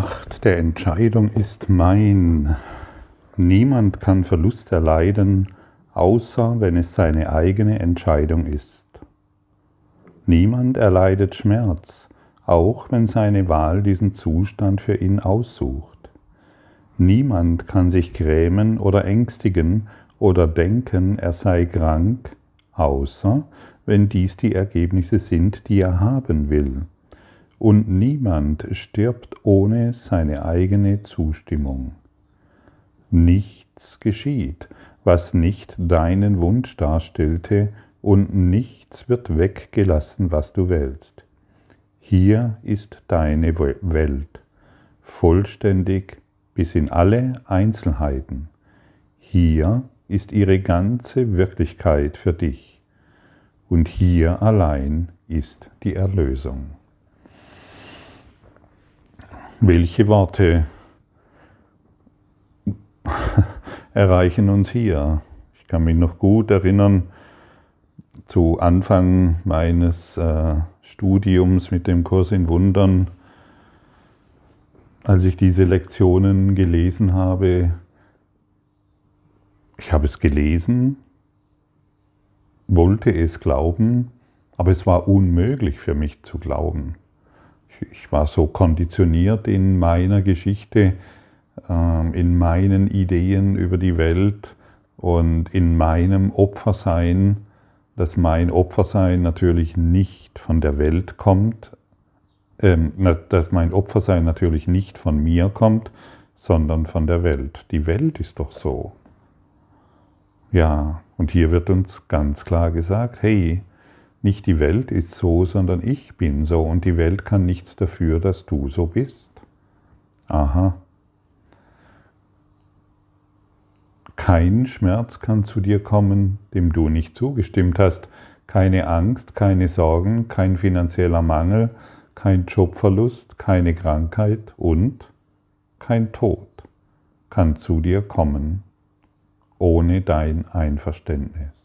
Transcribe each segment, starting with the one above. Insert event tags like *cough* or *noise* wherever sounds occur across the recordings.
Macht der Entscheidung ist mein. Niemand kann Verlust erleiden, außer wenn es seine eigene Entscheidung ist. Niemand erleidet Schmerz, auch wenn seine Wahl diesen Zustand für ihn aussucht. Niemand kann sich grämen oder ängstigen oder denken, er sei krank, außer wenn dies die Ergebnisse sind, die er haben will und niemand stirbt ohne seine eigene Zustimmung. Nichts geschieht, was nicht deinen Wunsch darstellte, und nichts wird weggelassen, was du willst. Hier ist deine Welt, vollständig bis in alle Einzelheiten. Hier ist ihre ganze Wirklichkeit für dich. Und hier allein ist die Erlösung. Welche Worte *laughs* erreichen uns hier? Ich kann mich noch gut erinnern zu Anfang meines äh, Studiums mit dem Kurs in Wundern, als ich diese Lektionen gelesen habe. Ich habe es gelesen, wollte es glauben, aber es war unmöglich für mich zu glauben ich war so konditioniert in meiner Geschichte, ähm, in meinen Ideen über die Welt und in meinem Opfersein, dass mein Opfersein natürlich nicht von der Welt kommt, ähm, dass mein Opfersein natürlich nicht von mir kommt, sondern von der Welt. Die Welt ist doch so. Ja, und hier wird uns ganz klar gesagt, hey, nicht die Welt ist so, sondern ich bin so und die Welt kann nichts dafür, dass du so bist. Aha. Kein Schmerz kann zu dir kommen, dem du nicht zugestimmt hast. Keine Angst, keine Sorgen, kein finanzieller Mangel, kein Jobverlust, keine Krankheit und kein Tod kann zu dir kommen ohne dein Einverständnis.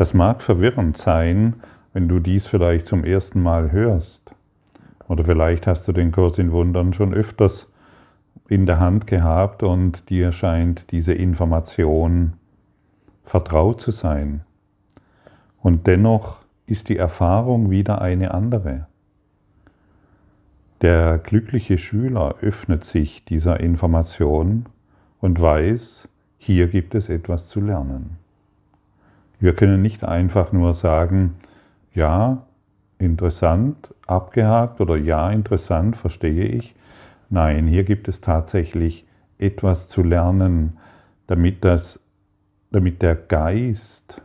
Das mag verwirrend sein, wenn du dies vielleicht zum ersten Mal hörst. Oder vielleicht hast du den Kurs in Wundern schon öfters in der Hand gehabt und dir scheint diese Information vertraut zu sein. Und dennoch ist die Erfahrung wieder eine andere. Der glückliche Schüler öffnet sich dieser Information und weiß, hier gibt es etwas zu lernen. Wir können nicht einfach nur sagen, ja, interessant, abgehakt oder ja, interessant, verstehe ich. Nein, hier gibt es tatsächlich etwas zu lernen, damit, das, damit der Geist,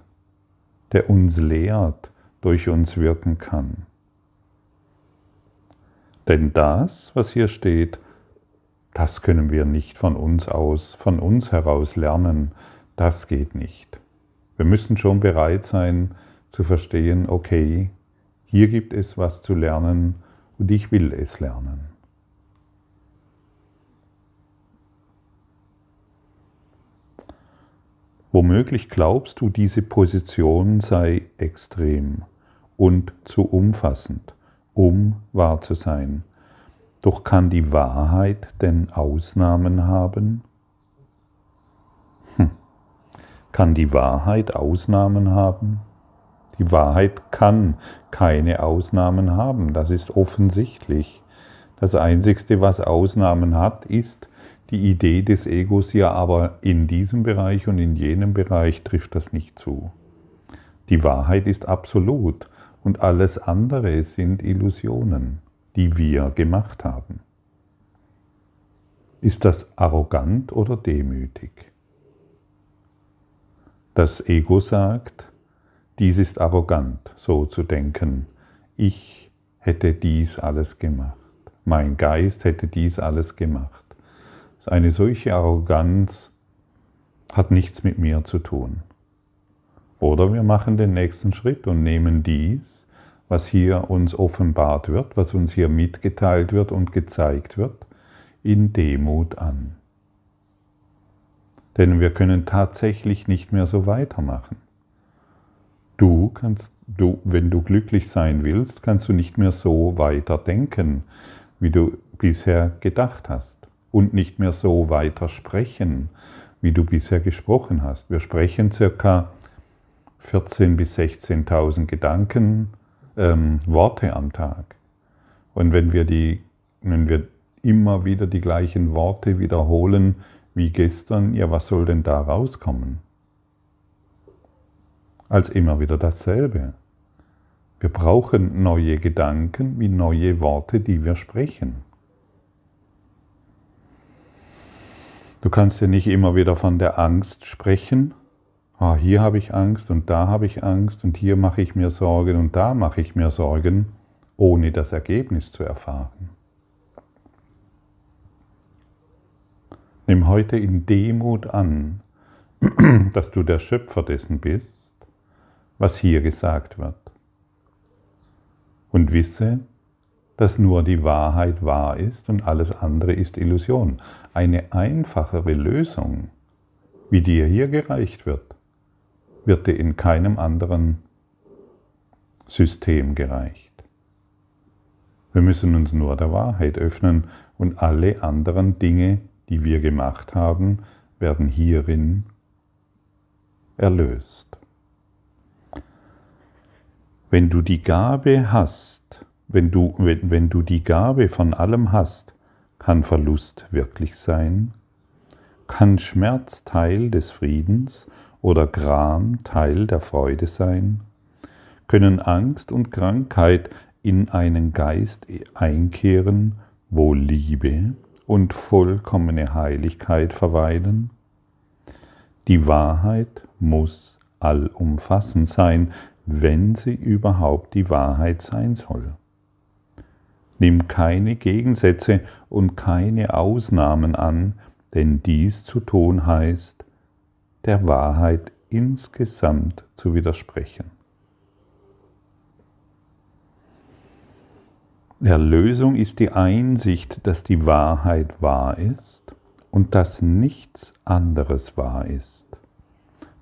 der uns lehrt, durch uns wirken kann. Denn das, was hier steht, das können wir nicht von uns aus, von uns heraus lernen. Das geht nicht. Wir müssen schon bereit sein zu verstehen, okay, hier gibt es was zu lernen und ich will es lernen. Womöglich glaubst du, diese Position sei extrem und zu umfassend, um wahr zu sein. Doch kann die Wahrheit denn Ausnahmen haben? Kann die Wahrheit Ausnahmen haben? Die Wahrheit kann keine Ausnahmen haben, das ist offensichtlich. Das Einzige, was Ausnahmen hat, ist die Idee des Egos, ja, aber in diesem Bereich und in jenem Bereich trifft das nicht zu. Die Wahrheit ist absolut und alles andere sind Illusionen, die wir gemacht haben. Ist das arrogant oder demütig? Das Ego sagt, dies ist arrogant, so zu denken. Ich hätte dies alles gemacht. Mein Geist hätte dies alles gemacht. Eine solche Arroganz hat nichts mit mir zu tun. Oder wir machen den nächsten Schritt und nehmen dies, was hier uns offenbart wird, was uns hier mitgeteilt wird und gezeigt wird, in Demut an. Denn wir können tatsächlich nicht mehr so weitermachen. Du kannst, du, wenn du glücklich sein willst, kannst du nicht mehr so weiter denken, wie du bisher gedacht hast und nicht mehr so weiter sprechen, wie du bisher gesprochen hast. Wir sprechen circa 14.000 bis 16.000 Gedanken, ähm, Worte am Tag. Und wenn wir, die, wenn wir immer wieder die gleichen Worte wiederholen wie gestern, ja, was soll denn da rauskommen? Als immer wieder dasselbe. Wir brauchen neue Gedanken wie neue Worte, die wir sprechen. Du kannst ja nicht immer wieder von der Angst sprechen. Ah, hier habe ich Angst und da habe ich Angst und hier mache ich mir Sorgen und da mache ich mir Sorgen, ohne das Ergebnis zu erfahren. Nimm heute in Demut an, *clears throat* dass du der Schöpfer dessen bist, was hier gesagt wird. Und wisse, dass nur die Wahrheit wahr ist und alles andere ist Illusion. Eine einfachere Lösung, wie dir hier gereicht wird, wird dir in keinem anderen System gereicht. Wir müssen uns nur der Wahrheit öffnen und alle anderen Dinge, die wir gemacht haben, werden hierin erlöst. Wenn du die Gabe hast, wenn du, wenn, wenn du die Gabe von allem hast, kann Verlust wirklich sein? Kann Schmerz Teil des Friedens oder Gram Teil der Freude sein? Können Angst und Krankheit in einen Geist einkehren, wo Liebe und vollkommene Heiligkeit verweilen? Die Wahrheit muss allumfassend sein, wenn sie überhaupt die Wahrheit sein soll. Nimm keine Gegensätze und keine Ausnahmen an, denn dies zu tun heißt, der Wahrheit insgesamt zu widersprechen. Erlösung ist die Einsicht, dass die Wahrheit wahr ist und dass nichts anderes wahr ist.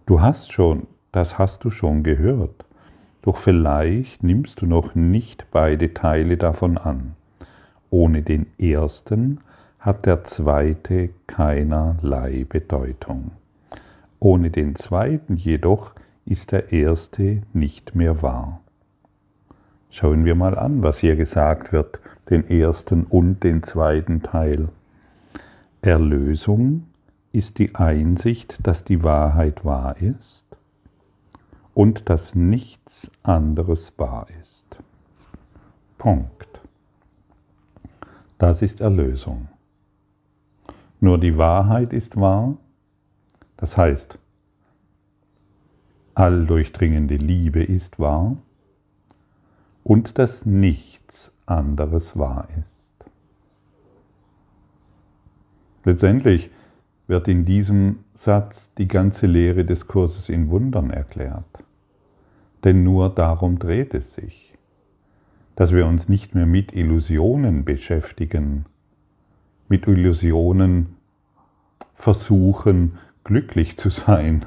Du hast schon, das hast du schon gehört. Doch vielleicht nimmst du noch nicht beide Teile davon an. Ohne den ersten hat der zweite keinerlei Bedeutung. Ohne den zweiten jedoch ist der erste nicht mehr wahr. Schauen wir mal an, was hier gesagt wird, den ersten und den zweiten Teil. Erlösung ist die Einsicht, dass die Wahrheit wahr ist und dass nichts anderes wahr ist. Punkt. Das ist Erlösung. Nur die Wahrheit ist wahr, das heißt, alldurchdringende Liebe ist wahr und dass nichts anderes wahr ist. Letztendlich wird in diesem Satz die ganze Lehre des Kurses in Wundern erklärt. Denn nur darum dreht es sich, dass wir uns nicht mehr mit Illusionen beschäftigen, mit Illusionen versuchen, glücklich zu sein,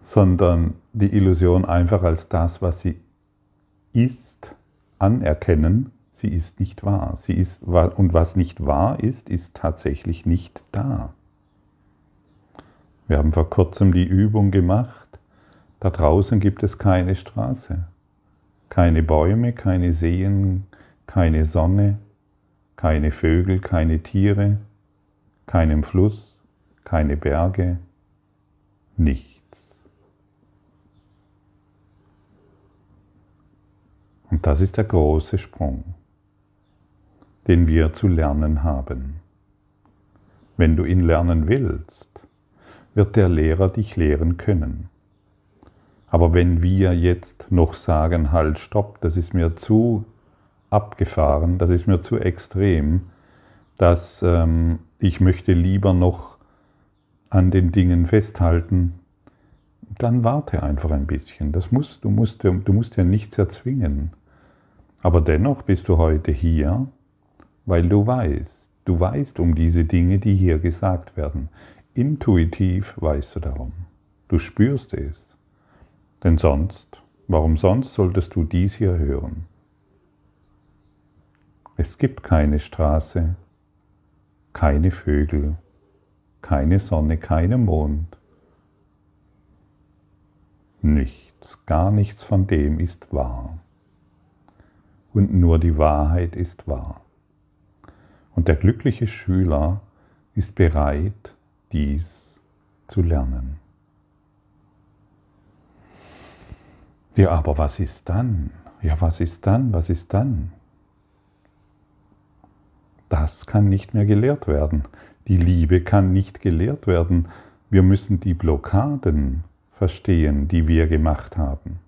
sondern die Illusion einfach als das, was sie ist, anerkennen, sie ist nicht wahr. Sie ist, und was nicht wahr ist, ist tatsächlich nicht da. Wir haben vor kurzem die Übung gemacht. Da draußen gibt es keine Straße, keine Bäume, keine Seen, keine Sonne, keine Vögel, keine Tiere, keinen Fluss, keine Berge, nichts. Und das ist der große Sprung, den wir zu lernen haben. Wenn du ihn lernen willst, wird der Lehrer dich lehren können. Aber wenn wir jetzt noch sagen, halt, stopp, das ist mir zu abgefahren, das ist mir zu extrem, dass ähm, ich möchte lieber noch an den Dingen festhalten, dann warte einfach ein bisschen. Das musst, du, musst, du musst ja nichts erzwingen. Aber dennoch bist du heute hier, weil du weißt, du weißt um diese Dinge, die hier gesagt werden. Intuitiv weißt du darum. Du spürst es. Denn sonst, warum sonst solltest du dies hier hören? Es gibt keine Straße, keine Vögel, keine Sonne, keinen Mond. Nichts, gar nichts von dem ist wahr. Und nur die Wahrheit ist wahr. Und der glückliche Schüler ist bereit, dies zu lernen. Ja, aber was ist dann? Ja, was ist dann? Was ist dann? Das kann nicht mehr gelehrt werden. Die Liebe kann nicht gelehrt werden. Wir müssen die Blockaden verstehen, die wir gemacht haben.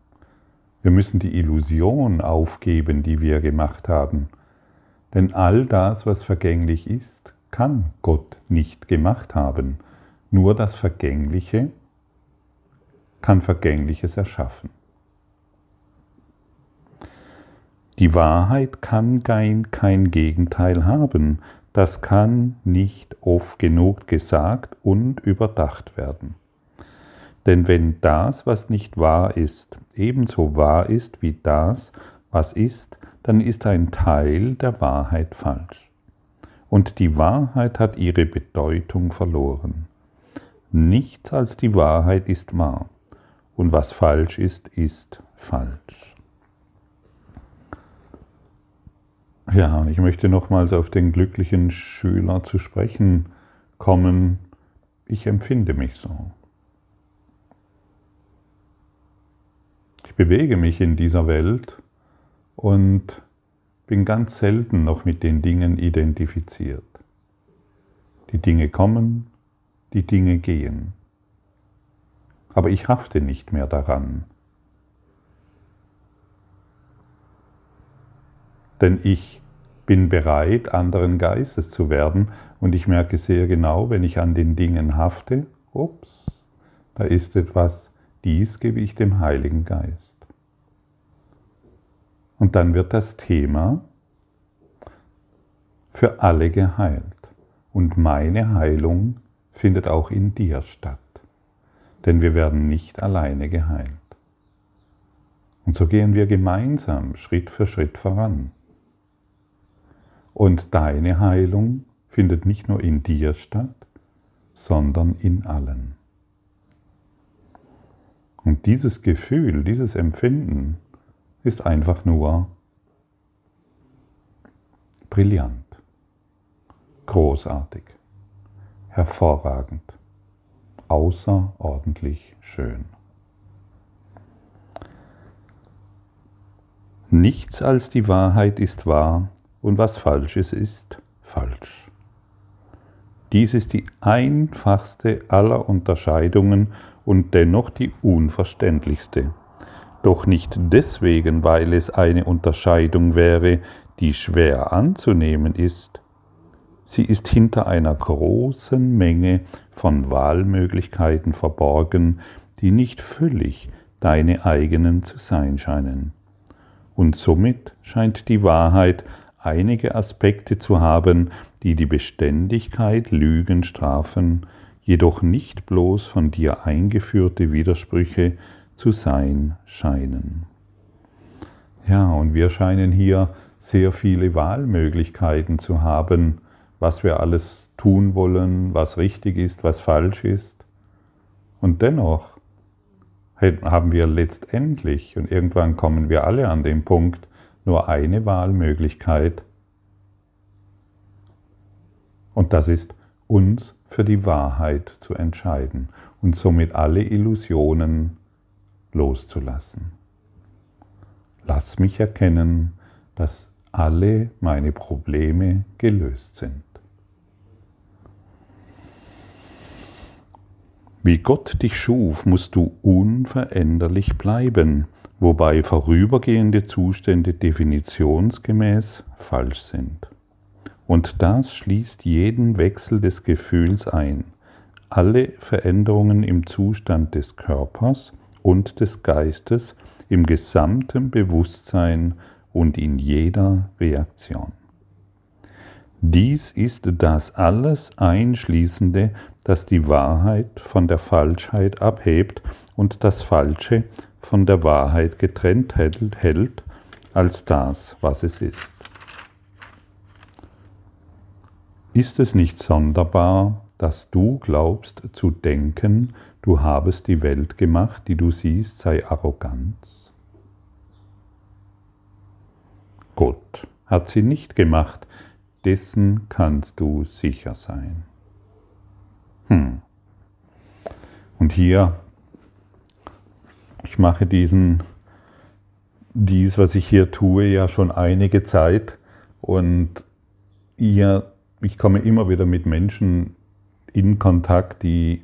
Wir müssen die Illusion aufgeben, die wir gemacht haben. Denn all das, was vergänglich ist, kann Gott nicht gemacht haben. Nur das Vergängliche kann Vergängliches erschaffen. Die Wahrheit kann kein, kein Gegenteil haben. Das kann nicht oft genug gesagt und überdacht werden. Denn wenn das, was nicht wahr ist, ebenso wahr ist wie das, was ist, dann ist ein Teil der Wahrheit falsch. Und die Wahrheit hat ihre Bedeutung verloren. Nichts als die Wahrheit ist wahr. Und was falsch ist, ist falsch. Ja, ich möchte nochmals auf den glücklichen Schüler zu sprechen kommen. Ich empfinde mich so. Bewege mich in dieser Welt und bin ganz selten noch mit den Dingen identifiziert. Die Dinge kommen, die Dinge gehen. Aber ich hafte nicht mehr daran. Denn ich bin bereit, anderen Geistes zu werden und ich merke sehr genau, wenn ich an den Dingen hafte, ups, da ist etwas, dies gebe ich dem Heiligen Geist. Und dann wird das Thema für alle geheilt. Und meine Heilung findet auch in dir statt. Denn wir werden nicht alleine geheilt. Und so gehen wir gemeinsam Schritt für Schritt voran. Und deine Heilung findet nicht nur in dir statt, sondern in allen. Und dieses Gefühl, dieses Empfinden ist einfach nur brillant, großartig, hervorragend, außerordentlich schön. Nichts als die Wahrheit ist wahr, und was Falsches ist falsch. Dies ist die einfachste aller Unterscheidungen und dennoch die unverständlichste. Doch nicht deswegen, weil es eine Unterscheidung wäre, die schwer anzunehmen ist. Sie ist hinter einer großen Menge von Wahlmöglichkeiten verborgen, die nicht völlig deine eigenen zu sein scheinen. Und somit scheint die Wahrheit einige Aspekte zu haben, die die Beständigkeit Lügen strafen, jedoch nicht bloß von dir eingeführte Widersprüche zu sein scheinen. Ja, und wir scheinen hier sehr viele Wahlmöglichkeiten zu haben, was wir alles tun wollen, was richtig ist, was falsch ist. Und dennoch haben wir letztendlich, und irgendwann kommen wir alle an den Punkt, nur eine Wahlmöglichkeit. Und das ist uns für die Wahrheit zu entscheiden und somit alle Illusionen loszulassen. Lass mich erkennen, dass alle meine Probleme gelöst sind. Wie Gott dich schuf, musst du unveränderlich bleiben, wobei vorübergehende Zustände definitionsgemäß falsch sind. Und das schließt jeden Wechsel des Gefühls ein, alle Veränderungen im Zustand des Körpers und des Geistes, im gesamten Bewusstsein und in jeder Reaktion. Dies ist das alles Einschließende, das die Wahrheit von der Falschheit abhebt und das Falsche von der Wahrheit getrennt hält, als das, was es ist. Ist es nicht sonderbar, dass du glaubst zu denken, du habest die Welt gemacht, die du siehst, sei Arroganz? Gott hat sie nicht gemacht, dessen kannst du sicher sein. Hm. Und hier, ich mache diesen, dies, was ich hier tue, ja schon einige Zeit und ihr, ich komme immer wieder mit Menschen in Kontakt, die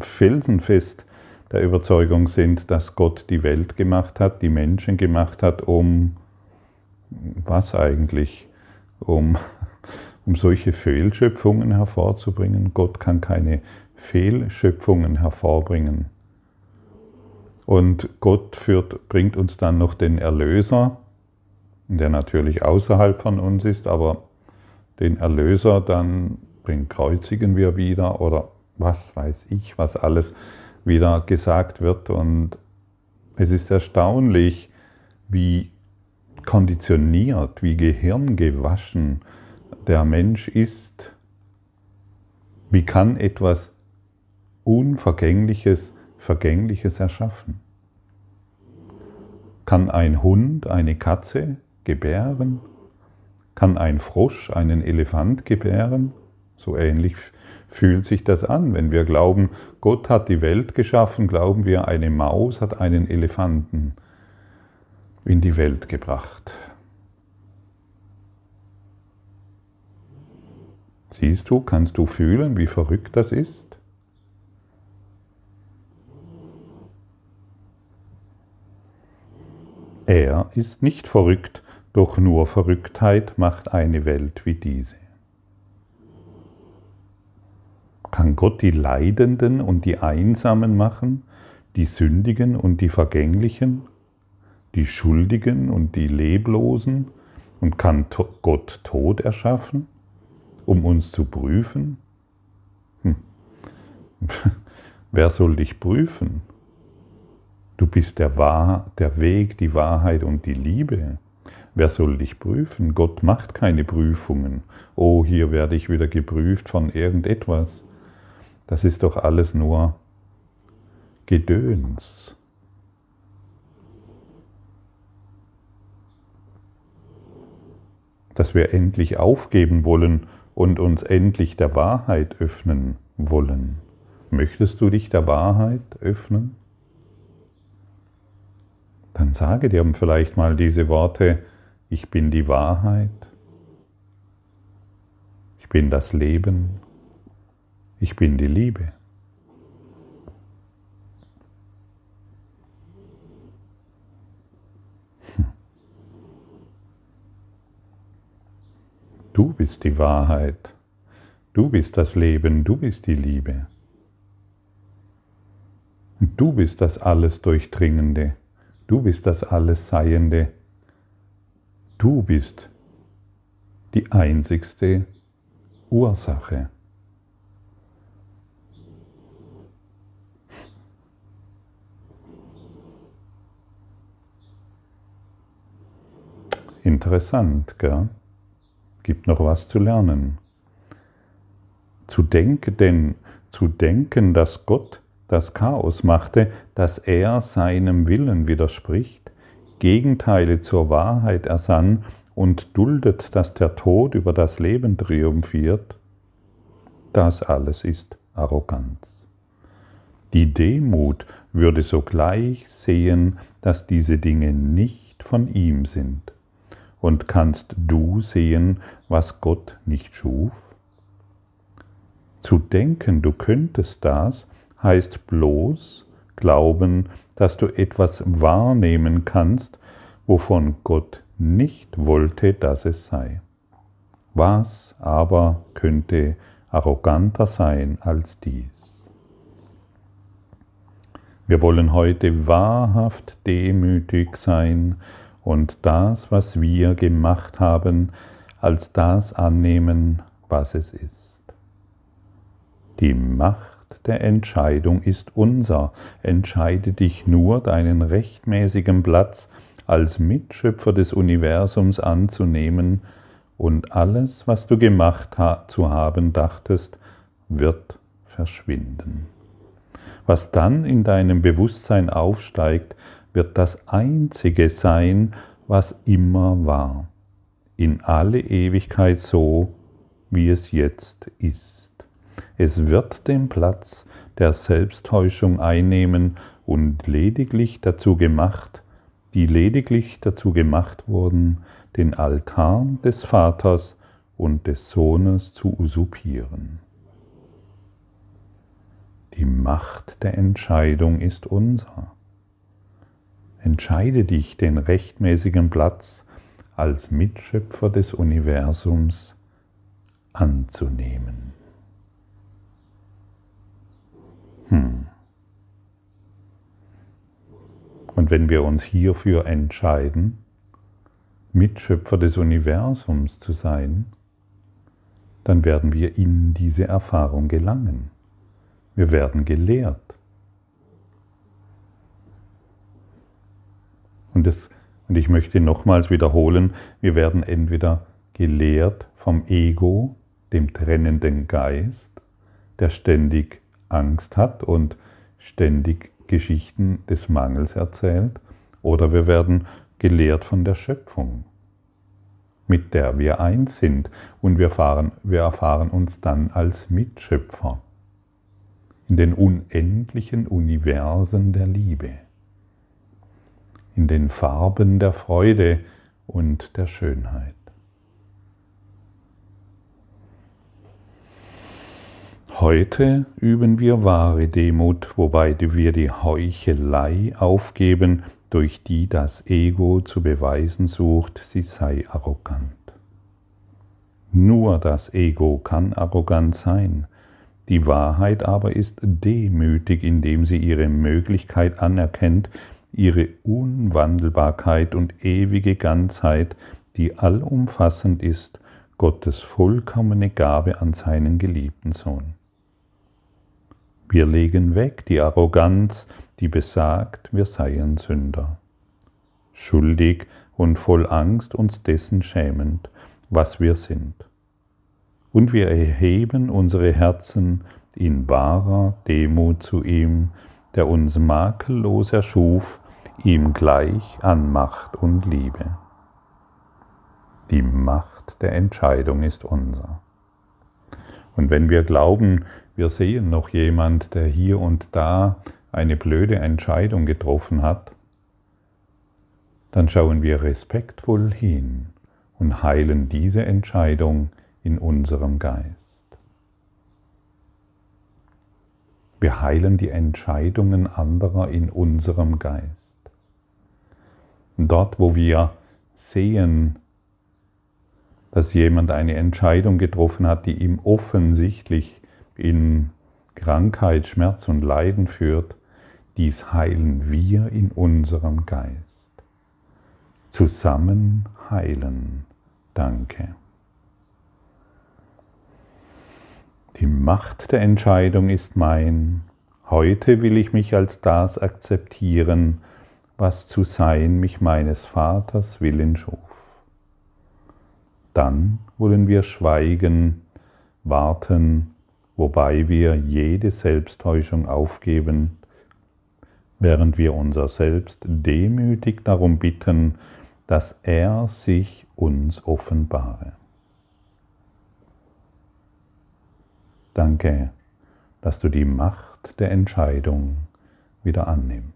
felsenfest der Überzeugung sind, dass Gott die Welt gemacht hat, die Menschen gemacht hat, um was eigentlich? Um, um solche Fehlschöpfungen hervorzubringen. Gott kann keine Fehlschöpfungen hervorbringen. Und Gott führt, bringt uns dann noch den Erlöser, der natürlich außerhalb von uns ist, aber den Erlöser dann bringt, kreuzigen wir wieder oder was weiß ich, was alles wieder gesagt wird. Und es ist erstaunlich, wie konditioniert, wie gehirngewaschen der Mensch ist. Wie kann etwas Unvergängliches, Vergängliches erschaffen? Kann ein Hund eine Katze gebären? Kann ein Frosch einen Elefant gebären? So ähnlich fühlt sich das an. Wenn wir glauben, Gott hat die Welt geschaffen, glauben wir, eine Maus hat einen Elefanten in die Welt gebracht. Siehst du, kannst du fühlen, wie verrückt das ist? Er ist nicht verrückt, doch nur Verrücktheit macht eine Welt wie diese. Kann Gott die Leidenden und die Einsamen machen, die Sündigen und die Vergänglichen, die Schuldigen und die Leblosen? Und kann Gott Tod erschaffen, um uns zu prüfen? Hm. *laughs* Wer soll dich prüfen? Du bist der, Wahr, der Weg, die Wahrheit und die Liebe. Wer soll dich prüfen? Gott macht keine Prüfungen. Oh, hier werde ich wieder geprüft von irgendetwas. Das ist doch alles nur Gedöns. Dass wir endlich aufgeben wollen und uns endlich der Wahrheit öffnen wollen. Möchtest du dich der Wahrheit öffnen? dann sage dir vielleicht mal diese Worte, ich bin die Wahrheit, ich bin das Leben, ich bin die Liebe. Hm. Du bist die Wahrheit, du bist das Leben, du bist die Liebe. Du bist das alles Durchdringende. Du bist das alles Seiende. Du bist die einzigste Ursache. Interessant, gell? Gibt noch was zu lernen. Zu denken, zu denken, dass Gott das Chaos machte, dass er seinem Willen widerspricht, Gegenteile zur Wahrheit ersann und duldet, dass der Tod über das Leben triumphiert, das alles ist Arroganz. Die Demut würde sogleich sehen, dass diese Dinge nicht von ihm sind. Und kannst du sehen, was Gott nicht schuf? Zu denken, du könntest das, heißt bloß glauben, dass du etwas wahrnehmen kannst, wovon Gott nicht wollte, dass es sei. Was aber könnte arroganter sein als dies? Wir wollen heute wahrhaft demütig sein und das, was wir gemacht haben, als das annehmen, was es ist. Die Macht der Entscheidung ist unser. Entscheide dich nur, deinen rechtmäßigen Platz als Mitschöpfer des Universums anzunehmen, und alles, was du gemacht zu haben dachtest, wird verschwinden. Was dann in deinem Bewusstsein aufsteigt, wird das Einzige sein, was immer war, in alle Ewigkeit so, wie es jetzt ist. Es wird den Platz der Selbsttäuschung einnehmen und lediglich dazu gemacht, die lediglich dazu gemacht wurden, den Altar des Vaters und des Sohnes zu usurpieren. Die Macht der Entscheidung ist unser. Entscheide dich, den rechtmäßigen Platz als Mitschöpfer des Universums anzunehmen. Hm. Und wenn wir uns hierfür entscheiden, Mitschöpfer des Universums zu sein, dann werden wir in diese Erfahrung gelangen. Wir werden gelehrt. Und, das, und ich möchte nochmals wiederholen, wir werden entweder gelehrt vom Ego, dem trennenden Geist, der ständig Angst hat und ständig Geschichten des Mangels erzählt, oder wir werden gelehrt von der Schöpfung, mit der wir eins sind und wir erfahren, wir erfahren uns dann als Mitschöpfer in den unendlichen Universen der Liebe, in den Farben der Freude und der Schönheit. Heute üben wir wahre Demut, wobei wir die Heuchelei aufgeben, durch die das Ego zu beweisen sucht, sie sei arrogant. Nur das Ego kann arrogant sein, die Wahrheit aber ist demütig, indem sie ihre Möglichkeit anerkennt, ihre Unwandelbarkeit und ewige Ganzheit, die allumfassend ist, Gottes vollkommene Gabe an seinen geliebten Sohn. Wir legen weg die Arroganz, die besagt, wir seien Sünder. Schuldig und voll Angst uns dessen schämend, was wir sind. Und wir erheben unsere Herzen in wahrer Demut zu ihm, der uns makellos erschuf, ihm gleich an Macht und Liebe. Die Macht der Entscheidung ist unser. Und wenn wir glauben, wir sehen noch jemand, der hier und da eine blöde Entscheidung getroffen hat, dann schauen wir respektvoll hin und heilen diese Entscheidung in unserem Geist. Wir heilen die Entscheidungen anderer in unserem Geist. Dort, wo wir sehen, dass jemand eine Entscheidung getroffen hat, die ihm offensichtlich in Krankheit, Schmerz und Leiden führt, dies heilen wir in unserem Geist. Zusammen heilen. Danke. Die Macht der Entscheidung ist mein. Heute will ich mich als das akzeptieren, was zu sein mich meines Vaters Willen schuf. Dann wollen wir schweigen, warten, wobei wir jede Selbsttäuschung aufgeben während wir unser Selbst demütig darum bitten, dass er sich uns offenbare. Danke, dass du die Macht der Entscheidung wieder annimmst.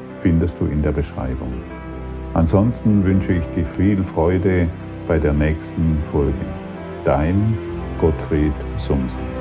findest du in der Beschreibung. Ansonsten wünsche ich dir viel Freude bei der nächsten Folge. Dein Gottfried Sumsen.